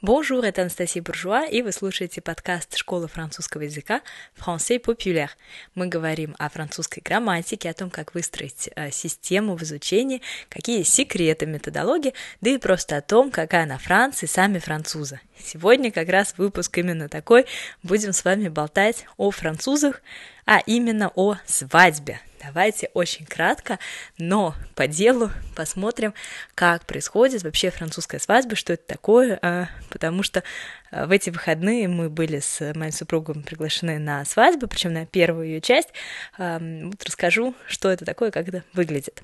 Bonjour, это Анастасия Буржуа, и вы слушаете подкаст школы французского языка «Français populaire». Мы говорим о французской грамматике, о том, как выстроить э, систему в изучении, какие секреты методологии, да и просто о том, какая на Франции сами французы. Сегодня как раз выпуск именно такой. Будем с вами болтать о французах, а именно о свадьбе. Давайте очень кратко, но по делу посмотрим, как происходит вообще французская свадьба, что это такое, а, потому что а, в эти выходные мы были с моим супругом приглашены на свадьбу, причем на первую ее часть. Вот расскажу, что это такое, как это выглядит.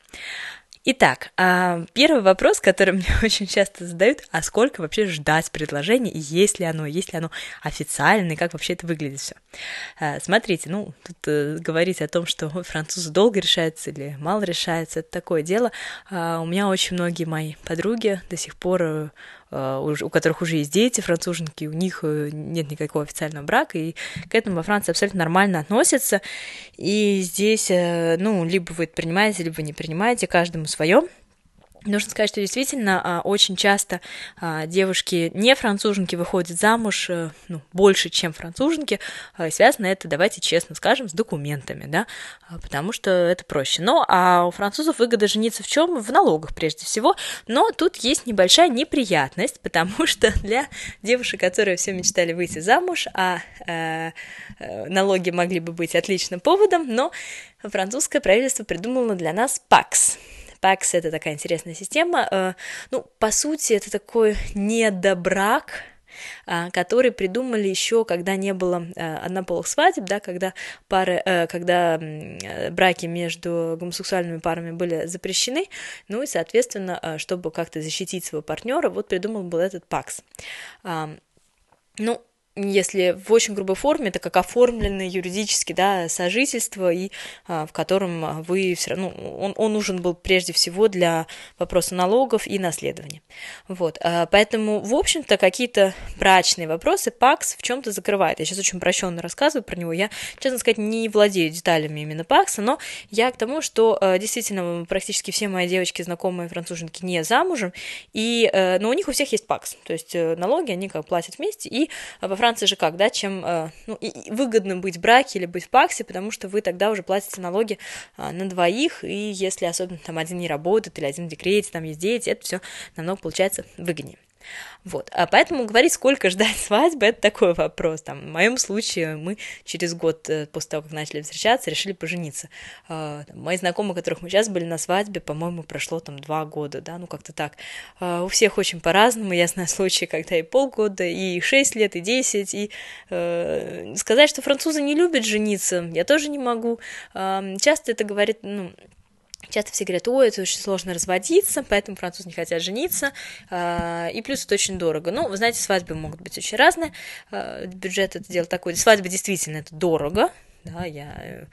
Итак, а, первый вопрос, который мне очень часто задают, а сколько вообще ждать предложения, и есть ли оно, есть ли оно официальное, и как вообще это выглядит все. А, смотрите, ну, тут э, говорить о том, что французы долго решаются или мало решаются, это такое дело. А, у меня очень многие мои подруги до сих пор Э, у которых уже есть дети, француженки, у них э, нет никакого официального брака, и к этому во Франции абсолютно нормально относятся. И здесь, э, ну, либо вы это принимаете, либо вы не принимаете, каждому свое. Нужно сказать, что действительно а, очень часто а, девушки не француженки выходят замуж э, ну, больше, чем француженки. А, связано это, давайте честно скажем, с документами, да, потому что это проще. Но а у французов выгода жениться в чем? В налогах прежде всего. Но тут есть небольшая неприятность, потому что для девушек, которые все мечтали выйти замуж, а э, налоги могли бы быть отличным поводом, но французское правительство придумало для нас ПАКС PAX — это такая интересная система. Э, ну, по сути, это такой недобрак, э, который придумали еще, когда не было э, однополых свадеб, да, когда пары, когда браки между гомосексуальными парами были запрещены, ну и, соответственно, чтобы как-то защитить своего партнера, вот придумал был этот ПАКС. Ну, если в очень грубой форме, это как оформленное юридически, да, сожительство, и а, в котором вы все равно, ну, он, он нужен был прежде всего для вопроса налогов и наследования. Вот, а, поэтому, в общем-то, какие-то брачные вопросы ПАКС в чем-то закрывает. Я сейчас очень прощенно рассказываю про него, я, честно сказать, не владею деталями именно ПАКСа, но я к тому, что а, действительно практически все мои девочки, знакомые француженки, не замужем, и, а, но у них у всех есть ПАКС, то есть э, налоги они как платят вместе, и во Франции же как, да, чем э, ну, и выгодно быть в браке или быть в паксе, потому что вы тогда уже платите налоги э, на двоих, и если особенно там один не работает или один в декрете, там есть дети, это все намного получается выгоднее. Вот. А поэтому говорить, сколько ждать свадьбы, это такой вопрос. Там, в моем случае мы через год э, после того, как начали встречаться, решили пожениться. А, мои знакомые, которых мы сейчас были на свадьбе, по-моему, прошло там два года, да, ну как-то так. А, у всех очень по-разному. Я знаю случаи, когда и полгода, и шесть лет, и десять. И э, сказать, что французы не любят жениться, я тоже не могу. А, часто это говорит, ну, Часто все говорят, ой, это очень сложно разводиться, поэтому французы не хотят жениться, а, и плюс это очень дорого. Ну, вы знаете, свадьбы могут быть очень разные, а, бюджет это дело такое, свадьба действительно это дорого, да, я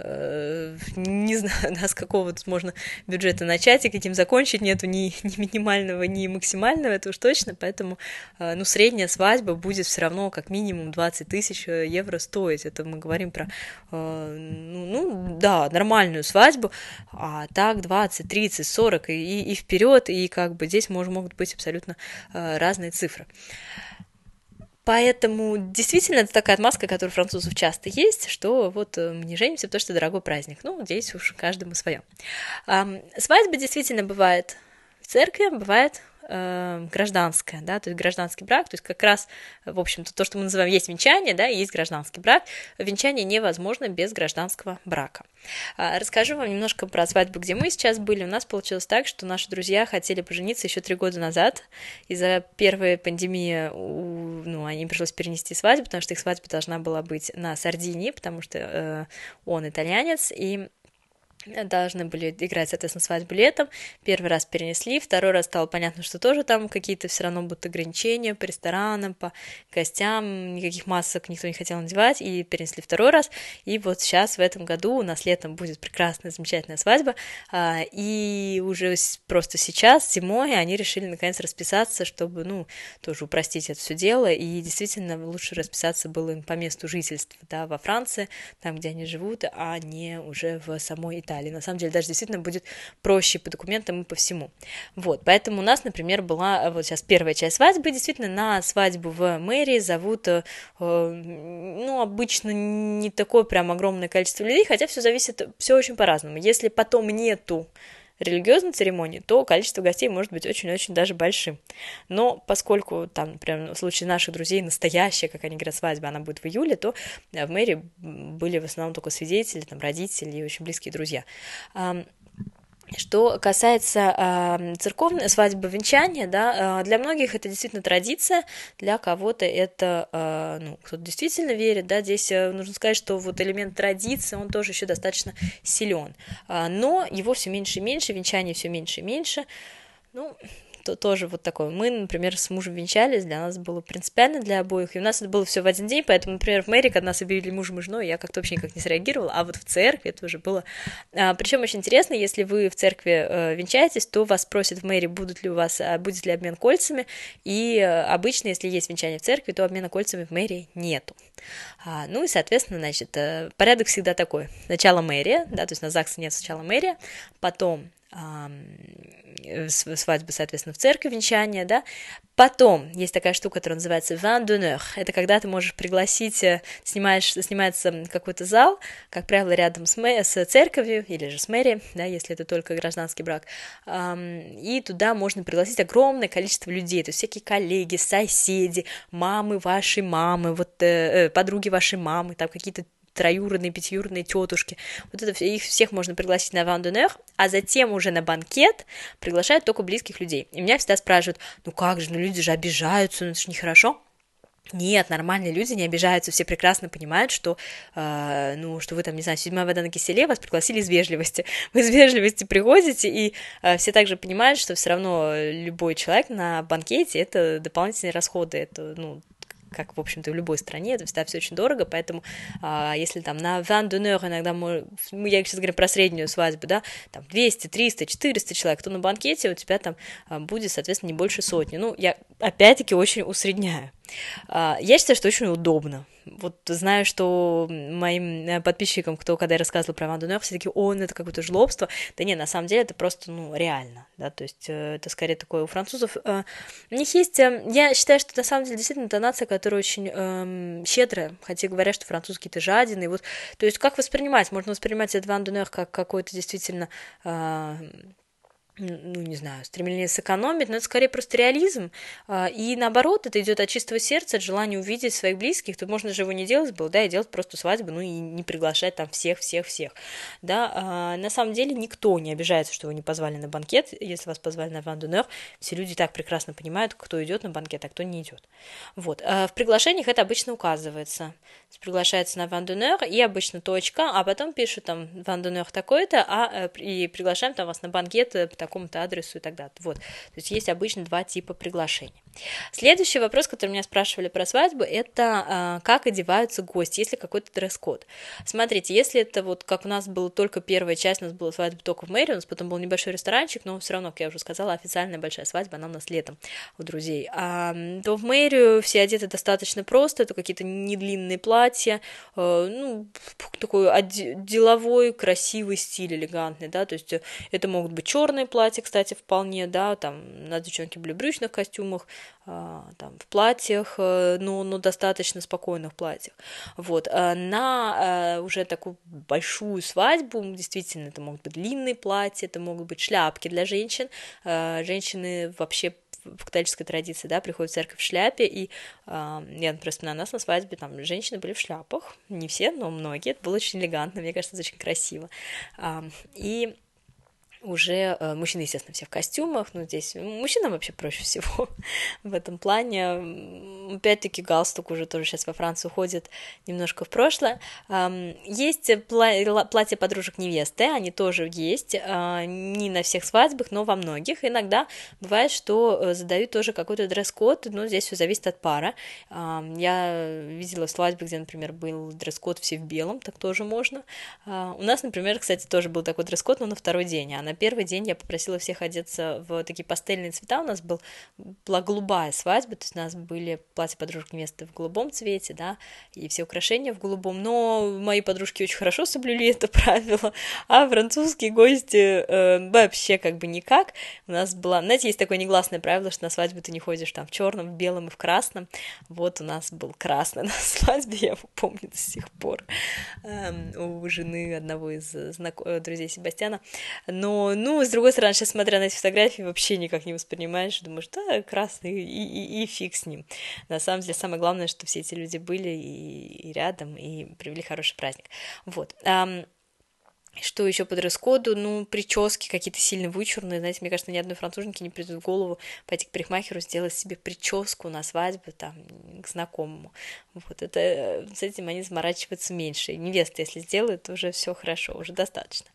э, не знаю, да, с какого тут можно бюджета начать и каким закончить, нету ни, ни минимального, ни максимального, это уж точно, поэтому, э, ну, средняя свадьба будет все равно как минимум 20 тысяч э, евро стоить, это мы говорим про, э, ну, ну, да, нормальную свадьбу, а так 20, 30, 40 и, и вперед, и как бы здесь мож, могут быть абсолютно э, разные цифры. Поэтому действительно это такая отмазка, которая у французов часто есть, что вот э, мы не женимся, потому что дорогой праздник. Ну, здесь уж каждому свое. Свадьба действительно бывает в церкви, бывает э, гражданское, да, то есть гражданский брак, то есть как раз, в общем-то, то, что мы называем есть венчание, да, есть гражданский брак. Венчание невозможно без гражданского брака. А, расскажу вам немножко про свадьбу, где мы сейчас были. У нас получилось так, что наши друзья хотели пожениться еще три года назад. Из-за первой пандемии, ну, они пришлось перенести свадьбу, потому что их свадьба должна была быть на Сардинии, потому что э, он итальянец, и должны были играть, соответственно, свадьбу летом. Первый раз перенесли, второй раз стало понятно, что тоже там какие-то все равно будут ограничения по ресторанам, по гостям, никаких масок никто не хотел надевать, и перенесли второй раз. И вот сейчас, в этом году, у нас летом будет прекрасная, замечательная свадьба, а, и уже просто сейчас, зимой, они решили наконец расписаться, чтобы, ну, тоже упростить это все дело, и действительно лучше расписаться было им по месту жительства, да, во Франции, там, где они живут, а не уже в самой Италии. Италии. На самом деле даже действительно будет проще по документам и по всему. Вот, поэтому у нас, например, была вот сейчас первая часть свадьбы, действительно, на свадьбу в мэрии зовут, э, ну, обычно не такое прям огромное количество людей, хотя все зависит, все очень по-разному. Если потом нету религиозной церемонии, то количество гостей может быть очень-очень даже большим. Но поскольку там, например, в случае наших друзей настоящая, как они говорят, свадьба, она будет в июле, то в мэрии были в основном только свидетели, там, родители и очень близкие друзья. Что касается э, церковной свадьбы венчания, да, э, для многих это действительно традиция, для кого-то это, э, ну, кто-то действительно верит, да, здесь э, нужно сказать, что вот элемент традиции, он тоже еще достаточно силен, э, но его все меньше и меньше, венчание все меньше и меньше, ну, то тоже вот такое. Мы, например, с мужем венчались, для нас было принципиально для обоих, и у нас это было все в один день, поэтому, например, в мэрии, когда нас объявили мужем и женой, я как-то вообще никак не среагировала, а вот в церкви это уже было. А, причем очень интересно, если вы в церкви э, венчаетесь, то вас спросят в мэрии, будут ли у вас, а, будет ли обмен кольцами, и э, обычно, если есть венчание в церкви, то обмена кольцами в мэрии нету. А, ну и, соответственно, значит, э, порядок всегда такой. Сначала мэрия, да, то есть на ЗАГСе нет сначала мэрия, потом Э, свадьбы, соответственно, в церкви, венчание, да. Потом есть такая штука, которая называется vin d'honneur. Это когда ты можешь пригласить, э, снимаешь, снимается какой-то зал, как правило, рядом с, мэ, с церковью или же с мэрией, да, если это только гражданский брак. И туда можно пригласить огромное количество людей, то есть всякие коллеги, соседи, мамы вашей мамы, вот э, подруги вашей мамы, там какие-то троюродные, пятиюродные тетушки. Вот это их всех можно пригласить на ван а затем уже на банкет приглашают только близких людей. И меня всегда спрашивают, ну как же, ну люди же обижаются, ну это же нехорошо. Нет, нормальные люди не обижаются, все прекрасно понимают, что, э, ну, что вы там, не знаю, седьмая вода на киселе, вас пригласили из вежливости. Вы из вежливости приходите, и э, все также понимают, что все равно любой человек на банкете это дополнительные расходы, это, ну, как, в общем-то, в любой стране, это всегда все очень дорого, поэтому а, если там на ван иногда, мы, я сейчас говорю про среднюю свадьбу, да, там 200, 300, 400 человек, то на банкете у тебя там а, будет, соответственно, не больше сотни. Ну, я опять-таки очень усредняю. А, я считаю, что очень удобно. Вот знаю, что моим э, подписчикам, кто когда я рассказывала про Мадонер, все таки он это какое-то жлобство. Да не, на самом деле это просто, ну, реально, да, то есть э, это скорее такое у французов. Э, у них есть, я считаю, что на самом деле действительно это нация, которая очень эм, щедрая, хотя говорят, что французские это жадины, вот, то есть как воспринимать? Можно воспринимать этот Ван как какой-то действительно ну, не знаю, стремление сэкономить, но это скорее просто реализм. А, и наоборот, это идет от чистого сердца, от желания увидеть своих близких. Тут можно же его не делать было, да, и делать просто свадьбу, ну и не приглашать там всех-всех-всех. Да, а, на самом деле никто не обижается, что вы не позвали на банкет, если вас позвали на вандунер. Все люди так прекрасно понимают, кто идет на банкет, а кто не идет. Вот. А в приглашениях это обычно указывается. Приглашается на вандунер и обычно точка, а потом пишут там вандунер такой-то, а, э, и приглашаем там вас на банкет, э, такому-то адресу и так далее. Вот. То есть есть обычно два типа приглашений. Следующий вопрос, который меня спрашивали про свадьбу, это э, как одеваются гости, есть ли какой-то дресс-код. Смотрите, если это вот как у нас была только первая часть, у нас была свадьба только в мэрии, у нас потом был небольшой ресторанчик, но все равно, как я уже сказала, официальная большая свадьба, она у нас летом у друзей. А, то в мэрию все одеты достаточно просто, это какие-то недлинные платья, э, ну, такой деловой, красивый стиль, элегантный, да, то есть это могут быть черные платья, кстати, вполне, да, там на девчонки были в брючных костюмах, а, там, в платьях, э, но, но достаточно спокойных платьях. Вот. А на э, уже такую большую свадьбу, действительно, это могут быть длинные платья, это могут быть шляпки для женщин. Э, женщины вообще в католической традиции, да, приходят в церковь в шляпе, и э, я, например, вспоминаю, нас на свадьбе там женщины были в шляпах, не все, но многие, это было очень элегантно, мне кажется, это очень красиво. Э, и уже э, мужчины, естественно, все в костюмах, но здесь мужчинам вообще проще всего в этом плане. Опять-таки галстук уже тоже сейчас во Францию уходит немножко в прошлое. Есть платья подружек невесты, они тоже есть, а, не на всех свадьбах, но во многих. Иногда бывает, что э, задают тоже какой-то дресс-код, но здесь все зависит от пара. Я видела свадьбы, где, например, был дресс-код все в белом, так тоже можно. А, у нас, например, кстати, тоже был такой дресс-код, но на второй день, а на первый день я попросила всех одеться в такие пастельные цвета. У нас был, была голубая свадьба, то есть у нас были платье подружки невесты в голубом цвете, да, и все украшения в голубом, но мои подружки очень хорошо соблюли это правило, а французские гости э, вообще как бы никак. У нас была, знаете, есть такое негласное правило, что на свадьбу ты не ходишь там в черном, в белом и в красном. Вот у нас был красный на свадьбе, я его помню до сих пор, э, у жены одного из знак... Э, друзей Себастьяна. Но, ну, с другой стороны, сейчас смотря на эти фотографии, вообще никак не воспринимаешь, думаешь, да, красный, и, и, и фиг с ним. На самом деле, самое главное, что все эти люди были и, и рядом, и привели хороший праздник. Вот. Что еще по дресс-коду? Ну, прически какие-то сильно вычурные. Знаете, мне кажется, ни одной француженке не придет в голову пойти к парикмахеру, сделать себе прическу на свадьбу, там, к знакомому. Вот это, с этим они заморачиваются меньше. Невеста, если сделает, уже все хорошо, уже достаточно.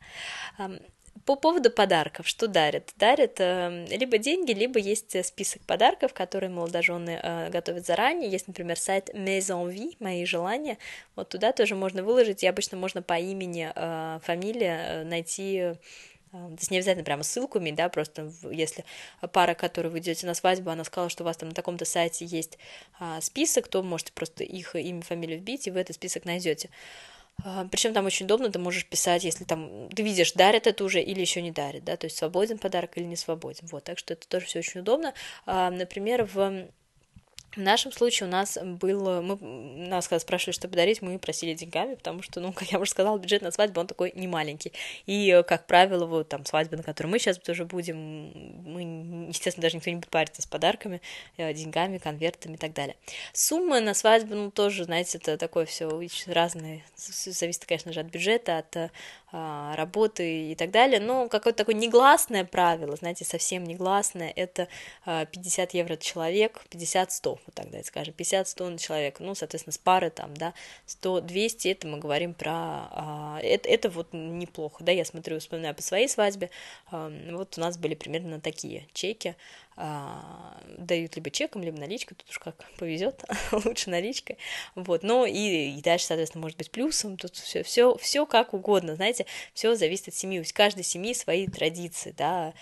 По поводу подарков, что дарят? Дарят э, либо деньги, либо есть список подарков, которые молодожены э, готовят заранее. Есть, например, сайт Maison Vie, мои желания. Вот туда тоже можно выложить, и обычно можно по имени, э, фамилия э, найти э, то есть не обязательно прямо ссылку иметь, да, просто если пара, которую вы идете на свадьбу, она сказала, что у вас там на таком-то сайте есть а, список, то можете просто их имя, фамилию вбить, и вы этот список найдете. А, Причем там очень удобно, ты можешь писать, если там ты видишь, дарят это уже или еще не дарят, да, то есть свободен подарок или не свободен. Вот, так что это тоже все очень удобно. А, например, в в нашем случае у нас был, мы, нас когда спрашивали, что подарить, мы просили деньгами, потому что, ну, как я уже сказала, бюджет на свадьбу, он такой не маленький. И, как правило, вот там свадьба, на которой мы сейчас тоже будем, мы, естественно, даже никто не будет париться с подарками, э, деньгами, конвертами и так далее. Суммы на свадьбу, ну, тоже, знаете, это такое все разные, зависит, конечно же, от бюджета, от а, работы и так далее, но какое-то такое негласное правило, знаете, совсем негласное, это 50 а, евро человек, 50-100, вот так давайте скажем, 50-100 на человека, ну, соответственно, с пары там, да, 100-200, это мы говорим про, а, это, это вот неплохо, да, я смотрю, вспоминаю по своей свадьбе, вот у нас были примерно такие чеки, а, дают либо чеком, либо наличкой, тут уж как повезет, лучше наличкой, вот, но и, и дальше, соответственно, может быть плюсом, тут все, все, все как угодно, знаете, все зависит от семьи, у каждой семьи свои традиции, да,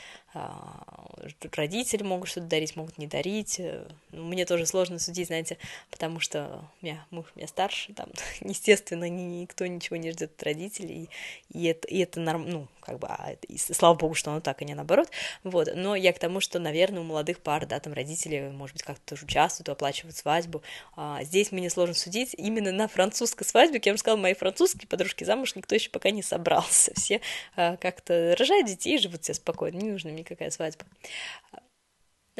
родители могут что-то дарить, могут не дарить. Э, ну, мне тоже сложно судить, знаете, потому что у меня муж у меня старше, там, естественно, никто ничего не ждет от родителей, и, это, и это норм, ну, как бы, а, и, слава богу, что оно так, а не наоборот, вот, но я к тому, что, наверное, у молодых пар, да, там родители, может быть, как-то тоже участвуют, оплачивают свадьбу, а здесь мне сложно судить именно на французской свадьбе, как я уже сказала, мои французские подружки замуж никто еще пока не собрался, все а, как-то рожают детей и живут все спокойно, не нужно никакая свадьба.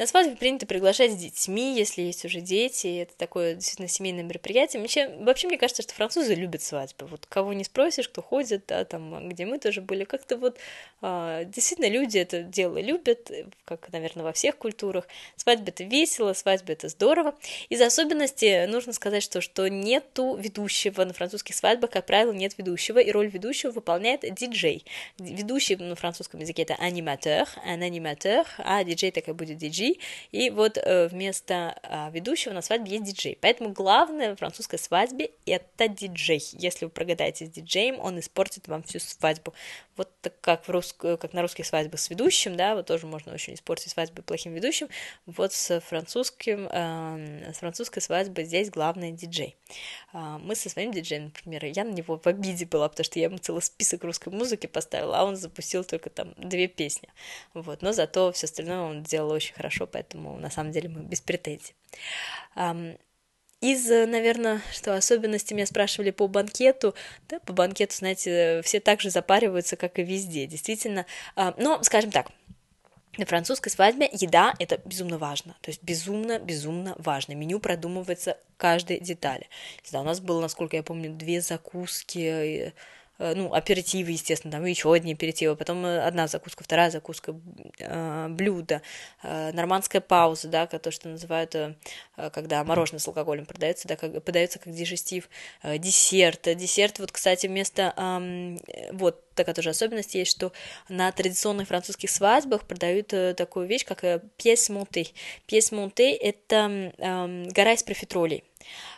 На свадьбу принято приглашать с детьми, если есть уже дети, это такое действительно семейное мероприятие. Вообще, вообще мне кажется, что французы любят свадьбы. Вот кого не спросишь, кто ходит, да, там, где мы тоже были, как-то вот а, действительно люди это дело любят, как, наверное, во всех культурах. Свадьба это весело, свадьба это здорово. Из особенностей нужно сказать, что, что нету ведущего на французских свадьбах, как правило, нет ведущего, и роль ведущего выполняет диджей. Ведущий на французском языке это аниматор, un аниматор, а диджей такая будет диджей, и вот э, вместо а, ведущего на свадьбе есть диджей. Поэтому главное в французской свадьбе это диджей. Если вы прогадаете с диджеем, он испортит вам всю свадьбу. Вот так как, в рус... как на русских свадьбах с ведущим, да, вот тоже можно очень испортить свадьбу плохим ведущим. Вот с французским, э, с французской свадьбой здесь главный диджей. Э, мы со своим диджеем, например, я на него в обиде была, потому что я ему целый список русской музыки поставила, а он запустил только там две песни. Вот, но зато все остальное он делал очень хорошо, поэтому на самом деле мы без претензий. Из, наверное, что особенности меня спрашивали по банкету, да, по банкету, знаете, все так же запариваются, как и везде, действительно. Но, скажем так, на французской свадьбе еда – это безумно важно. То есть безумно, безумно важно. Меню продумывается каждой детали. Да, у нас было, насколько я помню, две закуски, Э, ну, аперитивы, естественно, там еще одни аперитивы, потом э, одна закуска, вторая закуска, э, блюдо, нормандская пауза, да, то, что называют, когда мороженое с алкоголем продается, да, как, подается как дижестив, десерт, десерт, вот, кстати, вместо, вот, такая тоже особенность есть, что на традиционных французских свадьбах продают такую вещь, как пьес монте. Пьес монте – это гора из профитролей.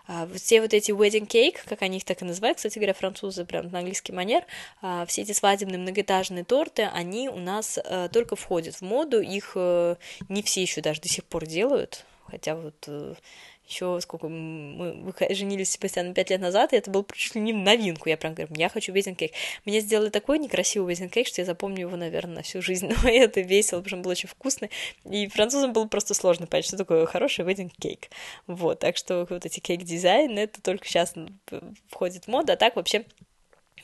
А, все вот эти wedding cake, как они их так и называют, кстати говоря, французы прям на английский манер, а, все эти свадебные многоэтажные торты, они у нас э, только входят в моду, их э, не все еще даже до сих пор делают, хотя вот э, еще сколько мы женились с Себастьяном пять лет назад, и это был чуть ли не новинку. Я прям говорю, я хочу wedding кейк. Мне сделали такой некрасивый wedding кейк, что я запомню его, наверное, на всю жизнь. Но это весело, потому он был очень вкусный. И французам было просто сложно понять, что такое хороший wedding кейк. Вот, так что вот эти кейк-дизайн, это только сейчас входит в моду, а так вообще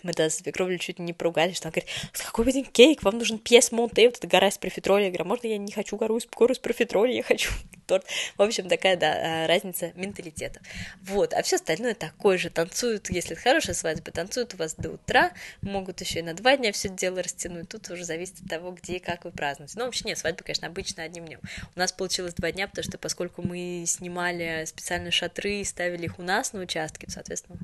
мы тогда с свекровью чуть не поругались, что она говорит, какой вы кейк, вам нужен пьес Монте, вот эта гора из профитроли. Я говорю, «А можно я не хочу гору, гору из профитроли, я хочу торт. В общем, такая, да, а, разница менталитета. Вот, а все остальное такое же. Танцуют, если это хорошая свадьба, танцуют у вас до утра, могут еще и на два дня все дело растянуть. Тут уже зависит от того, где и как вы празднуете. Но вообще нет, свадьба, конечно, обычно одним днем. У нас получилось два дня, потому что поскольку мы снимали специальные шатры и ставили их у нас на участке, соответственно,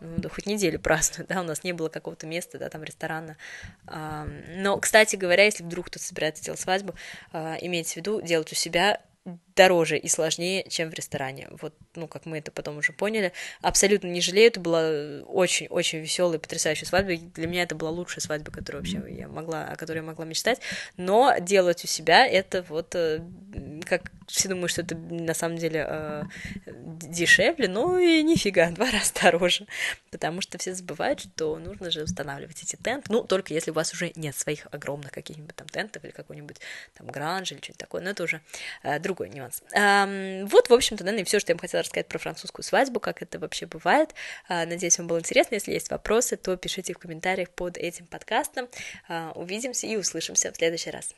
ну, да хоть неделю празднуют, да, у нас не было какого-то места, да, там ресторана. Но, кстати говоря, если вдруг кто-то собирается делать свадьбу, а, имейте в виду, делать у себя дороже и сложнее, чем в ресторане. Вот, ну, как мы это потом уже поняли. Абсолютно не жалею, это была очень-очень веселая, потрясающая свадьба. Для меня это была лучшая свадьба, которую вообще я могла, о которой я могла мечтать. Но делать у себя это вот, э, как все думают, что это на самом деле э, дешевле, но и нифига, два раза дороже. Потому что все забывают, что нужно же устанавливать эти тенты. Ну, только если у вас уже нет своих огромных каких-нибудь там тентов или какой-нибудь там гранж или что-нибудь такое. Но это уже э, другой нюанс. Эм, вот, в общем-то, наверное, все, что я вам хотела рассказать про французскую свадьбу, как это вообще бывает. Э, надеюсь, вам было интересно. Если есть вопросы, то пишите в комментариях под этим подкастом. Э, увидимся и услышимся в следующий раз.